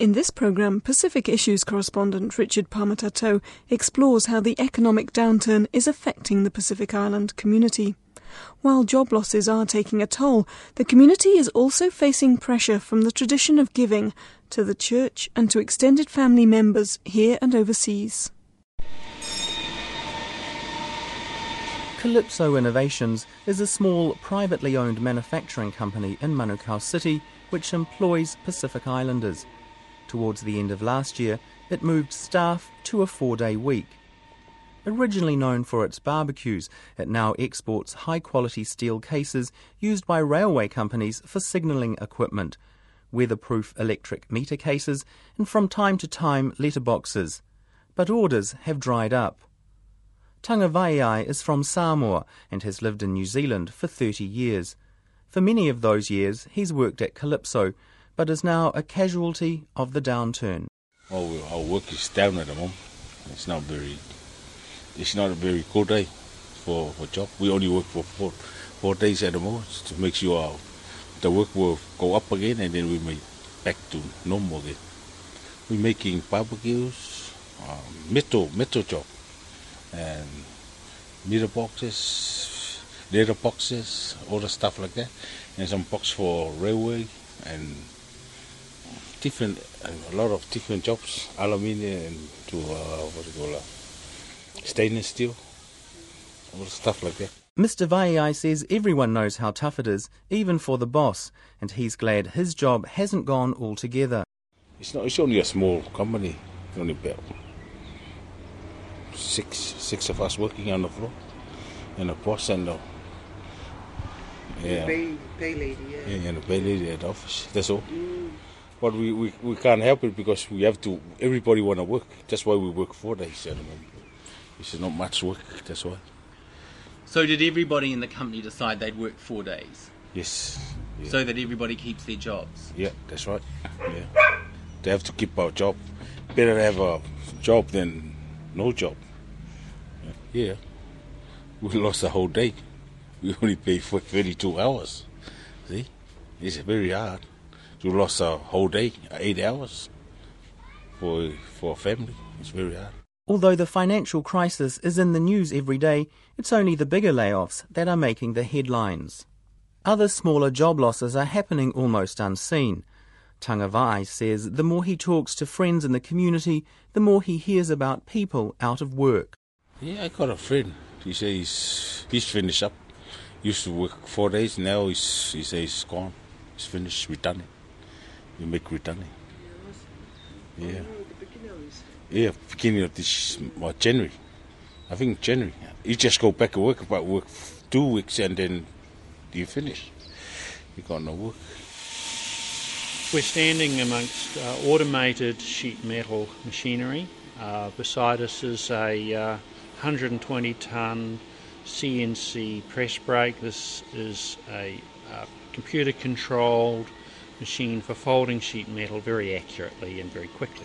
In this programme, Pacific Issues correspondent Richard Pamatatau explores how the economic downturn is affecting the Pacific Island community. While job losses are taking a toll, the community is also facing pressure from the tradition of giving to the church and to extended family members here and overseas. Calypso Innovations is a small privately owned manufacturing company in Manukau City which employs Pacific Islanders. Towards the end of last year, it moved staff to a four day week. Originally known for its barbecues, it now exports high quality steel cases used by railway companies for signalling equipment, weatherproof electric meter cases, and from time to time letterboxes. But orders have dried up. Tangavaiai is from Samoa and has lived in New Zealand for 30 years. For many of those years, he's worked at Calypso, but is now a casualty of the downturn. Well, our work is down at the moment. It's not very, it's not a very good day for for job. We only work for four four days at the moment to make sure our, the work will go up again, and then we may back to normal again. We're making barbecues, um, metal metal job, and meter boxes, letter boxes, all the stuff like that, and some box for railway and different, a lot of different jobs, aluminium to uh, what do you call it, stainless steel, all stuff like that. Mr. Vaiai says everyone knows how tough it is, even for the boss, and he's glad his job hasn't gone altogether. It's not. It's only a small company. Only about six six of us working on the floor, and a boss and a yeah, pay, pay lady, yeah. yeah, and the pay lady at the office. That's all. Mm. But we, we, we can't help it because we have to. Everybody want to work. That's why we work four days at the moment. It's not much work. That's why. So did everybody in the company decide they'd work four days? Yes. Yeah. So that everybody keeps their jobs. Yeah, that's right. Yeah, they have to keep our job. Better have a job than no job. Yeah, we lost a whole day. We only pay for 32 hours. See, it's very hard. We lost a whole day, eight hours for for a family. It's very hard. Although the financial crisis is in the news every day, it's only the bigger layoffs that are making the headlines. Other smaller job losses are happening almost unseen. Tangavai says the more he talks to friends in the community, the more he hears about people out of work. Yeah, I got a friend. He says he's finished up. Used to work four days, now he's, he says he's gone. He's finished, we done it. We make returning. Yeah. Yeah, beginning of this what, January. I think January. You just go back to work about work two weeks and then you finish. You got no work. We're standing amongst uh, automated sheet metal machinery. Uh, beside us is a uh, 120 ton CNC press brake. This is a uh, computer controlled machine for folding sheet metal very accurately and very quickly.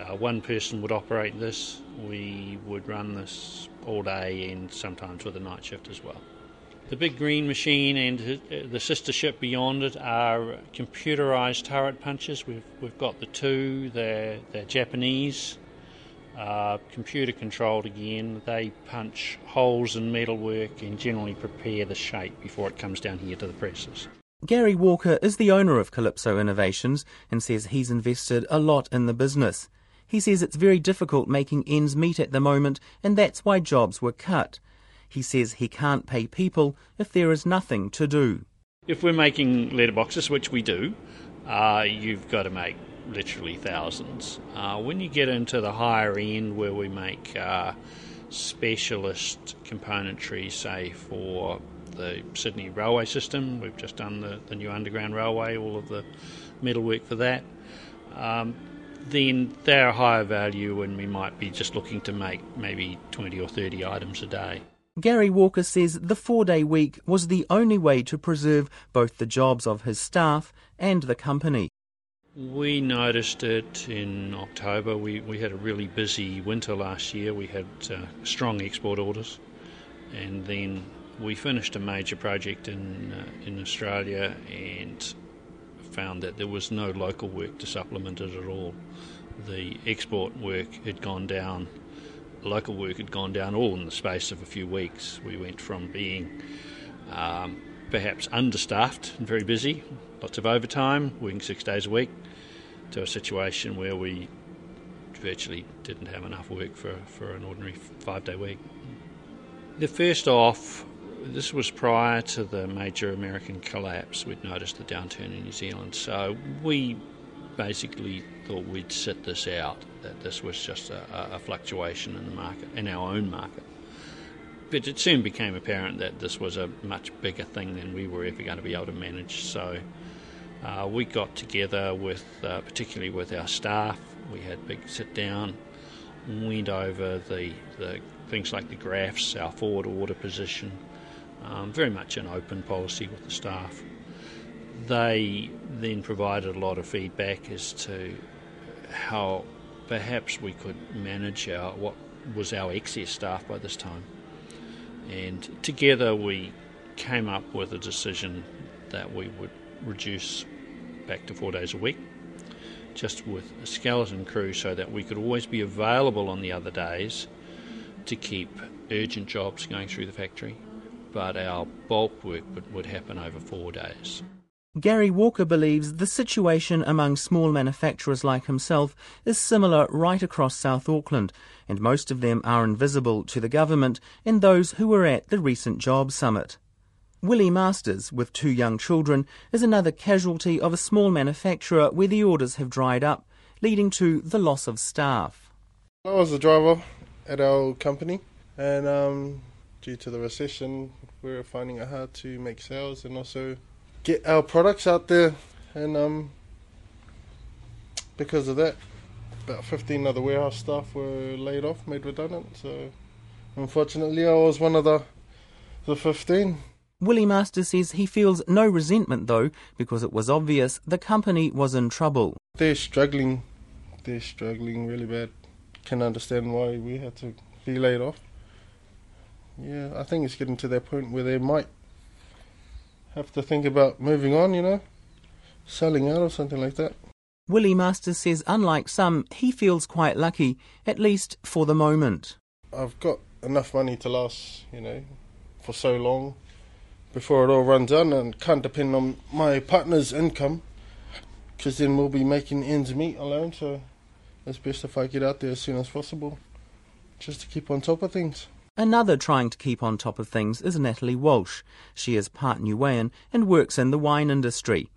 Uh, one person would operate this. We would run this all day and sometimes with a night shift as well. The big green machine and the sister ship beyond it are computerized turret punches. We've, we've got the two, they're, they're Japanese, uh, computer controlled again. They punch holes in metalwork and generally prepare the shape before it comes down here to the presses. Gary Walker is the owner of Calypso Innovations and says he's invested a lot in the business. He says it's very difficult making ends meet at the moment, and that's why jobs were cut. He says he can't pay people if there is nothing to do. If we're making letterboxes, which we do, uh, you've got to make literally thousands. Uh, when you get into the higher end, where we make uh, specialist componentry, say for the Sydney railway system, we've just done the, the new underground railway, all of the metalwork for that. Um, then they're higher value and we might be just looking to make maybe 20 or 30 items a day. Gary Walker says the four day week was the only way to preserve both the jobs of his staff and the company. We noticed it in October. We, we had a really busy winter last year. We had uh, strong export orders. And then we finished a major project in, uh, in Australia and found that there was no local work to supplement it at all. The export work had gone down, local work had gone down all in the space of a few weeks. We went from being um, perhaps understaffed and very busy, lots of overtime, working six days a week, to a situation where we virtually didn't have enough work for, for an ordinary five day week. The first off, this was prior to the major American collapse. We'd noticed the downturn in New Zealand, so we basically thought we'd sit this out. That this was just a, a fluctuation in the market, in our own market. But it soon became apparent that this was a much bigger thing than we were ever going to be able to manage. So uh, we got together with, uh, particularly with our staff. We had big sit down, went over the the things like the graphs, our forward order position, um, very much an open policy with the staff. They then provided a lot of feedback as to how perhaps we could manage our what was our excess staff by this time. And together we came up with a decision that we would reduce back to four days a week, just with a skeleton crew so that we could always be available on the other days to keep urgent jobs going through the factory but our bulk work would, would happen over four days. Gary Walker believes the situation among small manufacturers like himself is similar right across South Auckland, and most of them are invisible to the government and those who were at the recent job summit. Willie Masters, with two young children, is another casualty of a small manufacturer where the orders have dried up, leading to the loss of staff. I was a driver at our company, and um, due to the recession, we're finding it hard to make sales and also get our products out there. And um, because of that, about 15 other warehouse staff were laid off, made redundant. So unfortunately, I was one of the the 15. Willie Master says he feels no resentment though, because it was obvious the company was in trouble. They're struggling. They're struggling really bad. Can understand why we had to be laid off yeah, I think it's getting to that point where they might have to think about moving on, you know, selling out or something like that. Willie Masters says, unlike some, he feels quite lucky, at least for the moment. I've got enough money to last, you know, for so long before it all runs out and can't depend on my partner's income because then we'll be making ends meet alone. So it's best if I get out there as soon as possible just to keep on top of things. Another trying to keep on top of things is Natalie Walsh. She is part Niuean and works in the wine industry.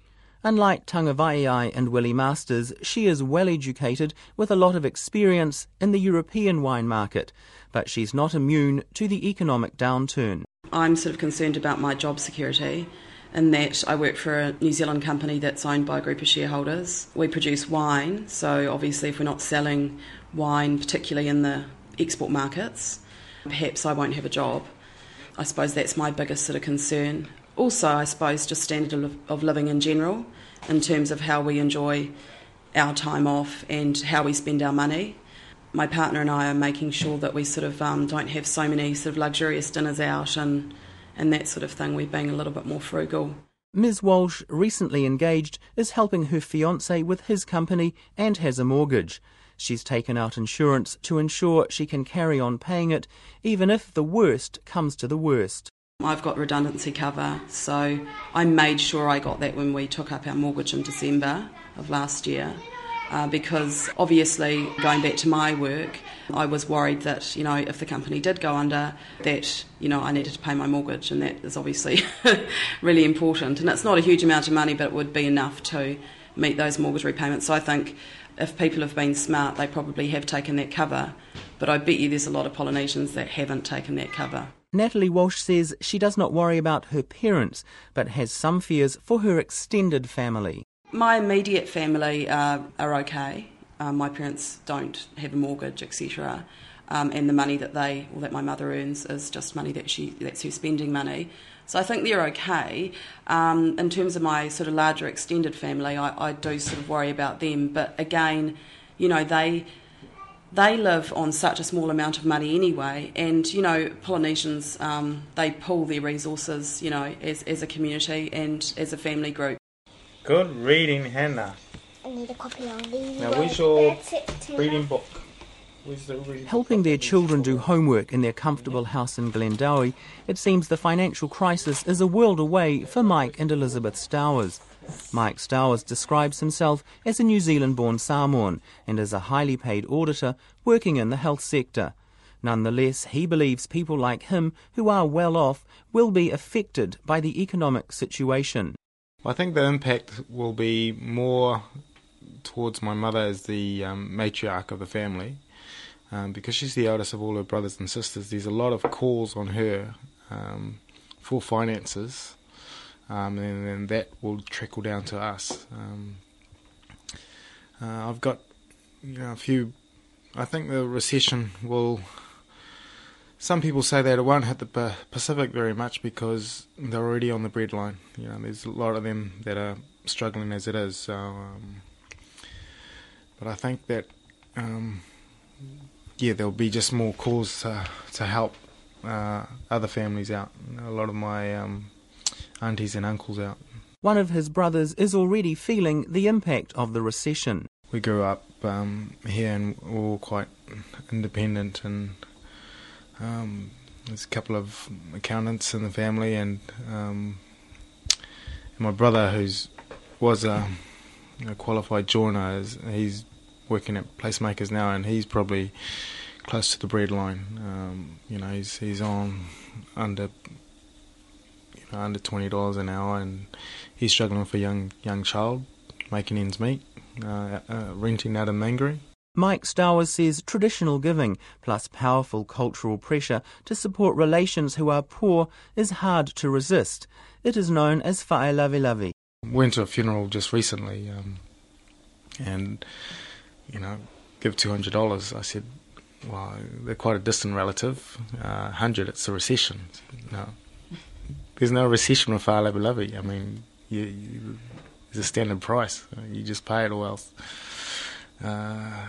Unlike Tangavaiai and Willie Masters, she is well educated with a lot of experience in the European wine market, but she's not immune to the economic downturn. I'm sort of concerned about my job security in that I work for a New Zealand company that's owned by a group of shareholders. We produce wine, so obviously, if we're not selling wine, particularly in the export markets, perhaps I won't have a job. I suppose that's my biggest sort of concern. Also, I suppose just standard of living in general, in terms of how we enjoy our time off and how we spend our money. My partner and I are making sure that we sort of um, don't have so many sort of luxurious dinners out and and that sort of thing. We're being a little bit more frugal. Ms. Walsh, recently engaged, is helping her fiance with his company and has a mortgage. She's taken out insurance to ensure she can carry on paying it, even if the worst comes to the worst. I've got redundancy cover, so I made sure I got that when we took up our mortgage in December of last year. Uh, because obviously, going back to my work, I was worried that you know if the company did go under, that you know I needed to pay my mortgage, and that is obviously really important. And it's not a huge amount of money, but it would be enough to meet those mortgage repayments. So I think if people have been smart, they probably have taken that cover. But I bet you there's a lot of Polynesians that haven't taken that cover. Natalie Walsh says she does not worry about her parents, but has some fears for her extended family. My immediate family uh, are okay. Uh, my parents don't have a mortgage, etc. Um, and the money that they, or that my mother earns, is just money that she that's her spending money. So I think they're okay. Um, in terms of my sort of larger extended family, I, I do sort of worry about them. But again, you know, they they live on such a small amount of money anyway, and you know, Polynesians um, they pool their resources, you know, as as a community and as a family group. Good reading, Hannah. I need a copy of these. Now, where's your reading book? The reading Helping their children do homework in their comfortable house in Glendowie, it seems the financial crisis is a world away for Mike and Elizabeth Stowers. Mike Stowers describes himself as a New Zealand born Samoan and as a highly paid auditor working in the health sector. Nonetheless, he believes people like him who are well off will be affected by the economic situation. I think the impact will be more towards my mother as the um, matriarch of the family. Um, because she's the eldest of all her brothers and sisters, there's a lot of calls on her um, for finances, um, and then that will trickle down to us. Um, uh, I've got you know, a few. I think the recession will some people say that it won't hit the Pacific very much because they're already on the breadline. You know, there's a lot of them that are struggling as it is. So, um, but I think that um, yeah, there'll be just more calls to to help uh, other families out. A lot of my um, aunties and uncles out. One of his brothers is already feeling the impact of the recession. We grew up um, here and we're all quite independent and um, there's a couple of accountants in the family, and, um, my brother, who's was a, a qualified joiner, is, he's working at placemakers now, and he's probably close to the breadline. Um, you know, he's he's on under you know under twenty dollars an hour, and he's struggling for young young child, making ends meet, uh, uh, renting out a Mangere. Mike Stowers says traditional giving, plus powerful cultural pressure to support relations who are poor, is hard to resist. It is known as fa'alavelave. Went to a funeral just recently, um, and, you know, give $200. I said, well, they're quite a distant relative. Uh, 100 it's a recession. No, there's no recession with fa'alavelave. I mean, you, you, it's a standard price. You just pay it or else. Uh,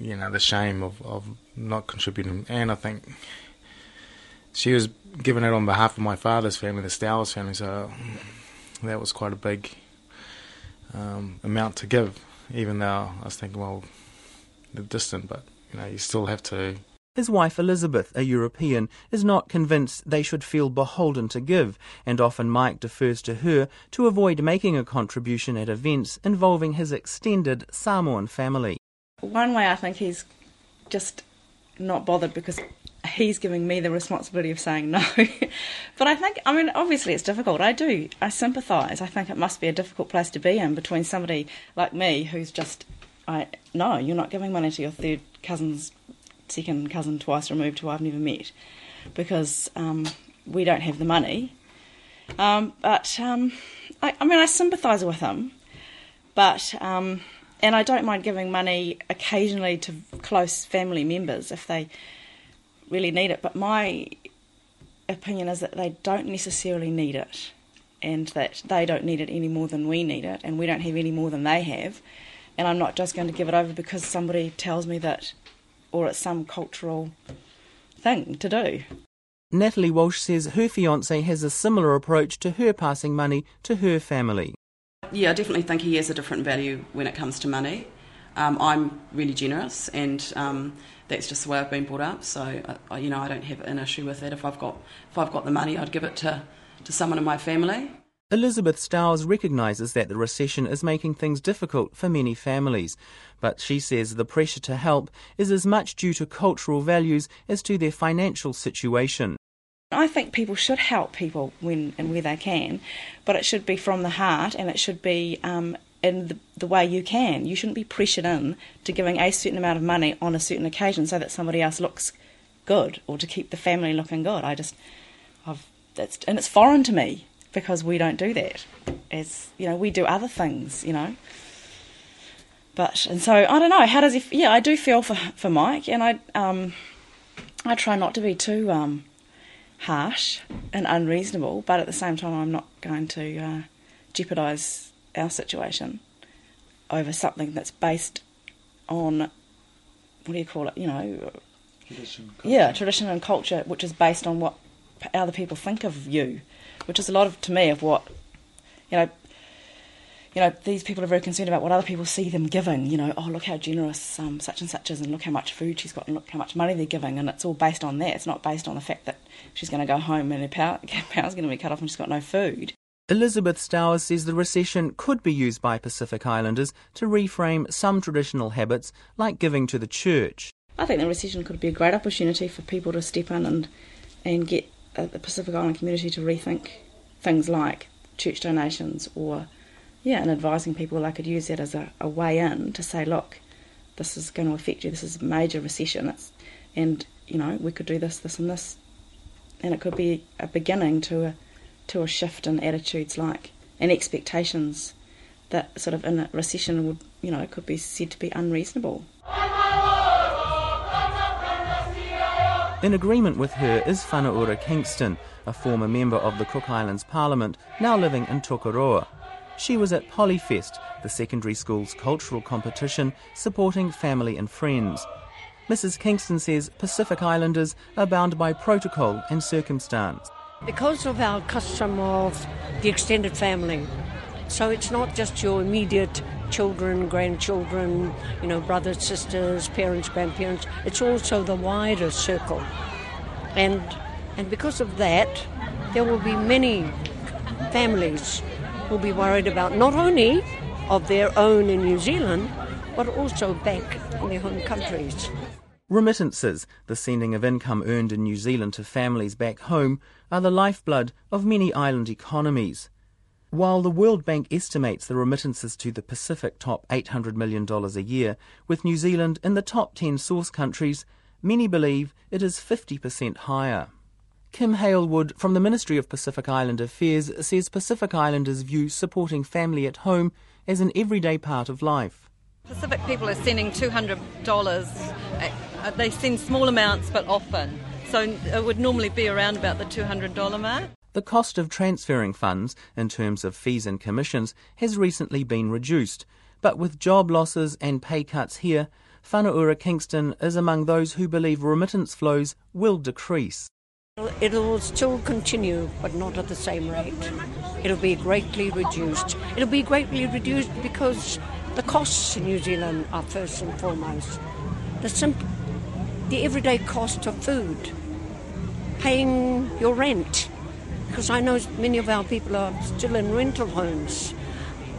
you know, the shame of, of not contributing. And I think she was giving it on behalf of my father's family, the Stowers family, so that was quite a big um, amount to give, even though I was thinking, well, they're distant, but, you know, you still have to. His wife Elizabeth, a European, is not convinced they should feel beholden to give, and often Mike defers to her to avoid making a contribution at events involving his extended Samoan family one way I think he's just not bothered because he's giving me the responsibility of saying no. but I think, I mean, obviously it's difficult. I do, I sympathise. I think it must be a difficult place to be in between somebody like me who's just, I no, you're not giving money to your third cousin's second cousin twice removed who I've never met because um, we don't have the money. Um, but um, I, I, mean, I sympathise with him, but um, and I don't mind giving money occasionally to close family members if they really need it. But my opinion is that they don't necessarily need it, and that they don't need it any more than we need it, and we don't have any more than they have. And I'm not just going to give it over because somebody tells me that, or it's some cultural thing to do. Natalie Walsh says her fiance has a similar approach to her passing money to her family. Yeah, I definitely think he has a different value when it comes to money. Um, I'm really generous, and um, that's just the way I've been brought up. So, I, you know, I don't have an issue with that. If I've got if I've got the money, I'd give it to to someone in my family. Elizabeth Stowers recognises that the recession is making things difficult for many families, but she says the pressure to help is as much due to cultural values as to their financial situation. I think people should help people when and where they can, but it should be from the heart and it should be um, in the, the, way you can. You shouldn't be pressured in to giving a certain amount of money on a certain occasion so that somebody else looks good or to keep the family looking good. I just, I've that's and it's foreign to me because we don't do that. As you know, we do other things. You know. But and so I don't know. How does he? Yeah, I do feel for for Mike, and I um, I try not to be too um harsh and unreasonable, but at the same time, I'm not going to uh, jeopardise our situation over something that's based on what do you call it? You know, tradition. Yeah, tradition and culture, which is based on what other people think of you, which is a lot of to me of what you know. you know, these people are very concerned about what other people see them giving. You know, oh, look how generous um, such and such is, and look how much food she's got, and look how much money they're giving. And it's all based on that. It's not based on the fact that she's going to go home and her power, power's going to be cut off and she's got no food. Elizabeth Stowers says the recession could be used by Pacific Islanders to reframe some traditional habits, like giving to the church. I think the recession could be a great opportunity for people to step in and and get the Pacific Island community to rethink things like church donations or yeah, and advising people I could use that as a, a way in to say, look, this is going to affect you. This is a major recession. It's, and you know we could do this, this, and this, and it could be a beginning to a to a shift in attitudes like and expectations that sort of in a recession would you know could be said to be unreasonable. In agreement with her is Whanaura Kingston, a former member of the Cook Islands Parliament, now living in Tokoroa. She was at Polyfest, the secondary school's cultural competition supporting family and friends. Mrs. Kingston says Pacific Islanders are bound by protocol and circumstance. Because of our custom of the extended family, so it's not just your immediate children, grandchildren, you know, brothers, sisters, parents, grandparents. It's also the wider circle. And, and because of that, there will be many families who will be worried about not only of their own in New Zealand, but also back in their home countries. Remittances, the sending of income earned in New Zealand to families back home, are the lifeblood of many island economies. While the World Bank estimates the remittances to the Pacific top $800 million a year, with New Zealand in the top 10 source countries, many believe it is 50% higher. Kim Halewood from the Ministry of Pacific Island Affairs says Pacific Islanders view supporting family at home as an everyday part of life. Pacific people are sending $200. Uh, they send small amounts but often. So it would normally be around about the $200 mark. The cost of transferring funds, in terms of fees and commissions, has recently been reduced, but with job losses and pay cuts here, Whanaura Kingston is among those who believe remittance flows will decrease. It'll still continue, but not at the same rate. It'll be greatly reduced. It'll be greatly reduced because the costs in New Zealand are first and foremost. The simple, the everyday cost of food, paying your rent, because I know many of our people are still in rental homes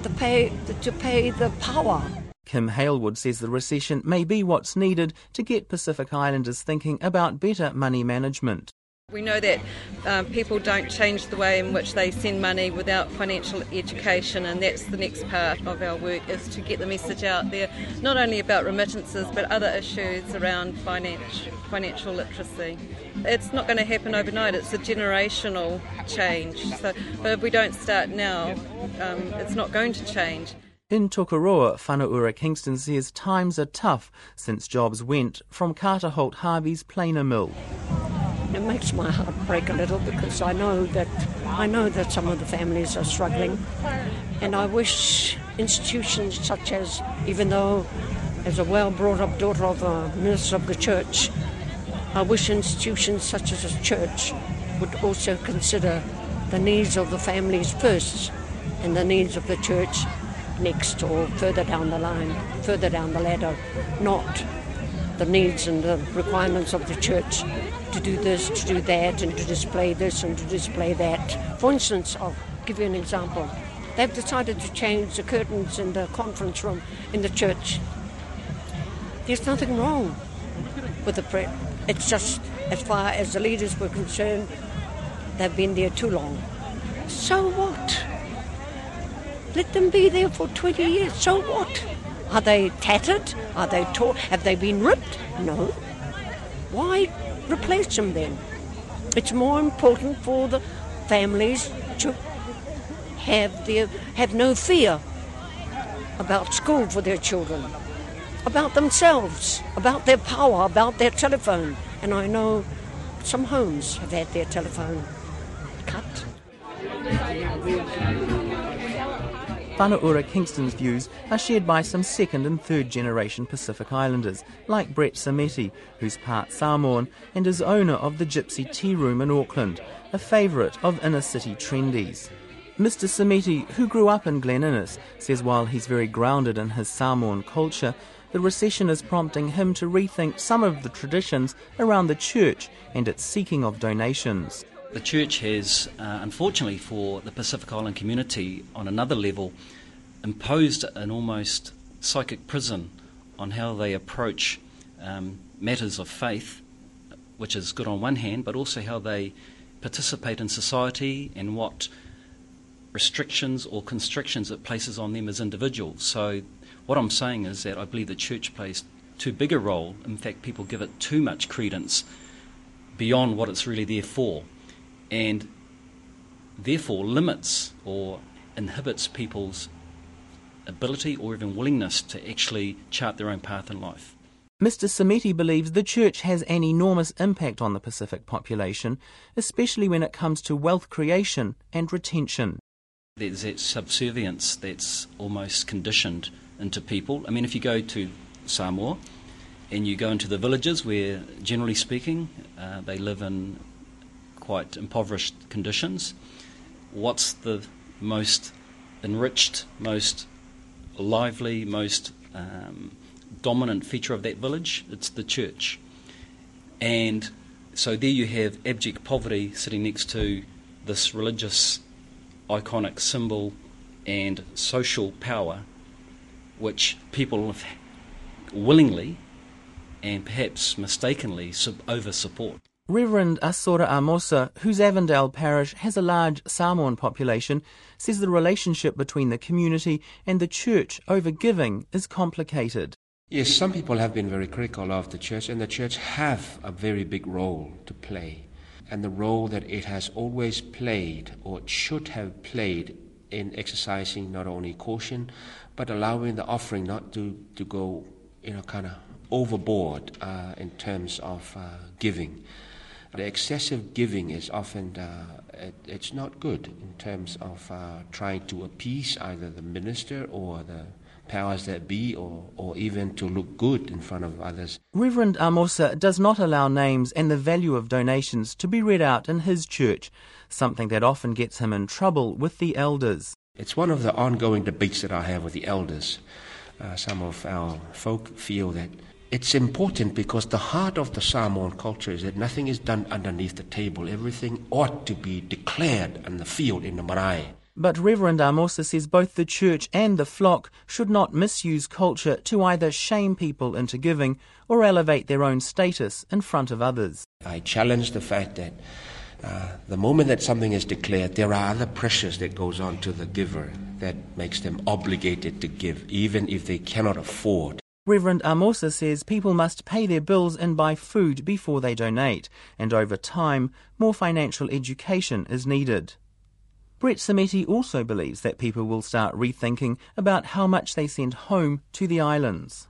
to pay, to pay the power. Kim Halewood says the recession may be what's needed to get Pacific Islanders thinking about better money management. We know that uh, people don't change the way in which they send money without financial education, and that's the next part of our work is to get the message out there, not only about remittances but other issues around finance, financial literacy. It's not going to happen overnight; it's a generational change. So, but if we don't start now, um, it's not going to change. In Tokoroa, Whanaura Kingston says times are tough since jobs went from Carter Holt Harvey's planer mill. It makes my heart break a little because I know that I know that some of the families are struggling, and I wish institutions such as, even though, as a well brought up daughter of a minister of the church, I wish institutions such as a church would also consider the needs of the families first and the needs of the church next or further down the line, further down the ladder, not the needs and the requirements of the church to do this, to do that, and to display this and to display that. For instance, I'll give you an example. They've decided to change the curtains in the conference room in the church. There's nothing wrong with the prayer. It's just, as far as the leaders were concerned, they've been there too long. So what? Let them be there for 20 years. So what? Are they tattered? Are they torn? Have they been ripped? No. Why replace them then? It's more important for the families to have their have no fear about school for their children, about themselves, about their power, about their telephone. And I know some homes have had their telephone cut. Whanaura Kingston's views are shared by some second and third generation Pacific Islanders, like Brett Sameti, who's part Samoan and is owner of the Gypsy Tea Room in Auckland, a favourite of inner city trendies. Mr. Samiti, who grew up in Glen Innes, says while he's very grounded in his Samoan culture, the recession is prompting him to rethink some of the traditions around the church and its seeking of donations. The church has, uh, unfortunately for the Pacific Island community, on another level, imposed an almost psychic prison on how they approach um, matters of faith, which is good on one hand, but also how they participate in society and what restrictions or constrictions it places on them as individuals. So, what I'm saying is that I believe the church plays too big a role. In fact, people give it too much credence beyond what it's really there for, and therefore limits or inhibits people's ability or even willingness to actually chart their own path in life. Mr. Samiti believes the church has an enormous impact on the Pacific population, especially when it comes to wealth creation and retention. There's that subservience that's almost conditioned into people. I mean, if you go to Samoa and you go into the villages where, generally speaking, uh, they live in quite impoverished conditions, what's the most enriched, most lively, most um, dominant feature of that village? It's the church. And so there you have abject poverty sitting next to this religious iconic symbol and social power which people willingly and perhaps mistakenly over support. Reverend Asora Amosa, whose Avondale parish has a large Samoan population, says the relationship between the community and the church over giving is complicated. Yes, some people have been very critical of the church, and the church have a very big role to play and the role that it has always played or should have played in exercising not only caution but allowing the offering not to, to go you know kind of overboard uh, in terms of uh, giving the excessive giving is often uh, it, it's not good in terms of uh, trying to appease either the minister or the powers that be or, or even to look good in front of others. Reverend Amosa does not allow names and the value of donations to be read out in his church, something that often gets him in trouble with the elders. It's one of the ongoing debates that I have with the elders. Uh, some of our folk feel that it's important because the heart of the Samoan culture is that nothing is done underneath the table. Everything ought to be declared on the field, in the marae. But Reverend Amosa says both the church and the flock should not misuse culture to either shame people into giving or elevate their own status in front of others. I challenge the fact that uh, the moment that something is declared, there are other pressures that goes on to the giver that makes them obligated to give, even if they cannot afford. Reverend Amosa says people must pay their bills and buy food before they donate, and over time, more financial education is needed. Brett Samiti also believes that people will start rethinking about how much they send home to the islands.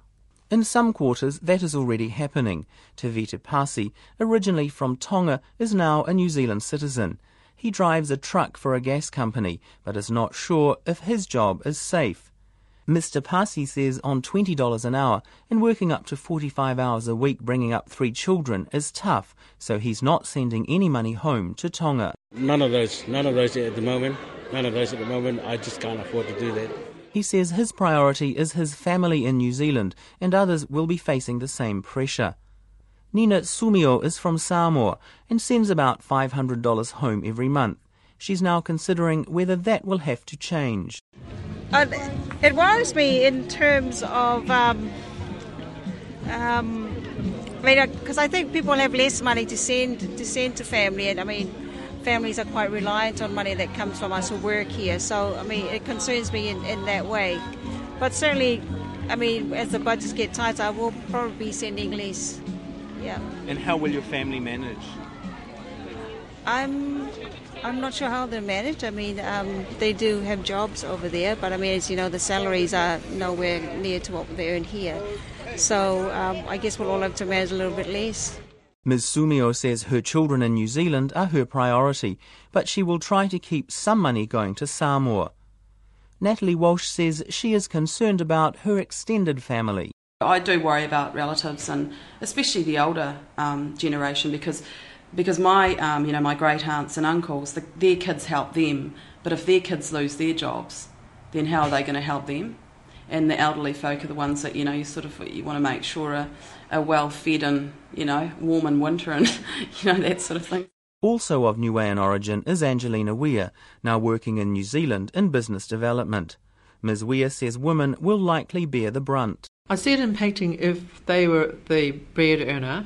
In some quarters, that is already happening. Tevita Pasi, originally from Tonga, is now a New Zealand citizen. He drives a truck for a gas company, but is not sure if his job is safe. Mr. Pasi says on $20 an hour and working up to 45 hours a week bringing up three children is tough, so he's not sending any money home to Tonga. None of those, none of those at the moment. None of those at the moment. I just can't afford to do that. He says his priority is his family in New Zealand and others will be facing the same pressure. Nina Sumio is from Samoa and sends about $500 home every month. She's now considering whether that will have to change. Uh, it worries me in terms of, um, um, because I think people have less money to send to send to family, and I mean, families are quite reliant on money that comes from us who work here. So I mean, it concerns me in, in that way. But certainly, I mean, as the budgets get tighter, I will probably be sending less. Yeah. And how will your family manage? I'm I'm not sure how they're managed. I mean, um, they do have jobs over there, but I mean, as you know, the salaries are nowhere near to what they earn here. So um, I guess we'll all have to manage a little bit less. Ms. Sumio says her children in New Zealand are her priority, but she will try to keep some money going to Samoa. Natalie Walsh says she is concerned about her extended family. I do worry about relatives and especially the older um, generation because because my um, you know my great aunts and uncles the, their kids help them But if their kids lose their jobs, then how are they going to help them? And the elderly folk are the ones that you know you sort of you want to make sure are, are well fed and you know warm in winter and you know that sort of thing. Also of Niuean origin is Angelina Weir, now working in New Zealand in business development. Ms. Weir says women will likely bear the brunt. I see it impacting if they were the bread earner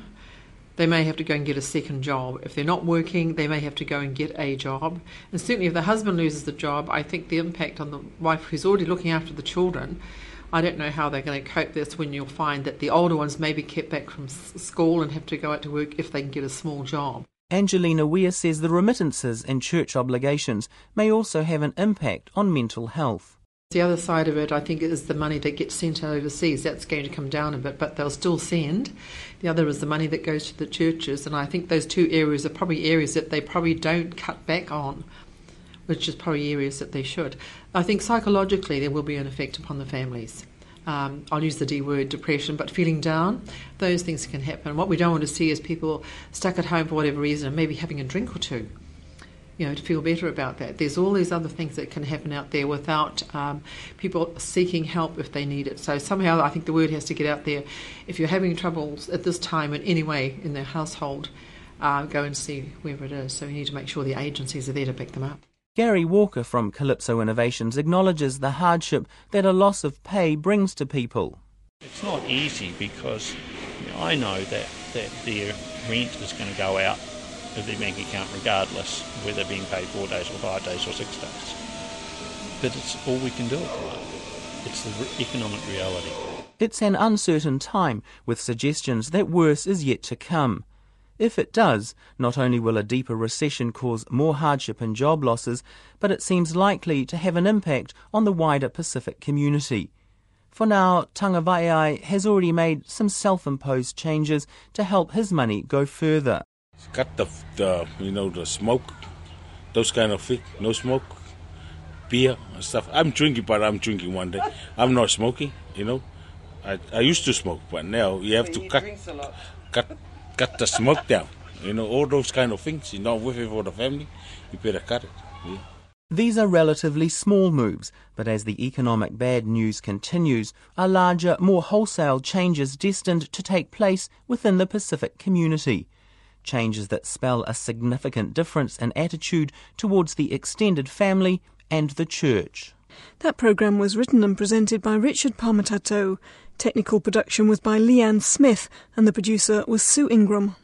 they may have to go and get a second job. If they're not working, they may have to go and get a job. And certainly, if the husband loses the job, I think the impact on the wife who's already looking after the children. I don't know how they're going to cope this when you'll find that the older ones may be kept back from school and have to go out to work if they can get a small job. Angelina Weir says the remittances and church obligations may also have an impact on mental health. The other side of it, I think, is the money that gets sent overseas. That's going to come down a bit, but they'll still send. The other is the money that goes to the churches, and I think those two areas are probably areas that they probably don't cut back on, which is probably areas that they should. I think psychologically there will be an effect upon the families. Um, I'll use the D word, depression, but feeling down, those things can happen. What we don't want to see is people stuck at home for whatever reason and maybe having a drink or two you know, to feel better about that. There's all these other things that can happen out there without um, people seeking help if they need it. So somehow I think the word has to get out there. If you're having troubles at this time in any way in their household, uh, go and see whoever it is. So we need to make sure the agencies are there to back them up. Gary Walker from Calypso Innovations acknowledges the hardship that a loss of pay brings to people. It's not easy because you know, I know that, that their rent is going to go out of their bank account regardless whether being paid four days or five days or six days. But it's all we can do at the moment. It's the economic reality. It's an uncertain time with suggestions that worse is yet to come. If it does, not only will a deeper recession cause more hardship and job losses, but it seems likely to have an impact on the wider Pacific community. For now, Tangawaiai has already made some self imposed changes to help his money go further cut the, the you know the smoke, those kind of things. No smoke, beer and stuff. I'm drinking, but I'm drinking one day. I'm not smoking. You know, I I used to smoke, but now you have to cut cut cut the smoke down. You know, all those kind of things. You're not with it for the family. You better cut it. Yeah. These are relatively small moves, but as the economic bad news continues, are larger, more wholesale changes destined to take place within the Pacific community changes that spell a significant difference in attitude towards the extended family and the church. That programme was written and presented by Richard Pamatatau. Technical production was by Leanne Smith, and the producer was Sue Ingram.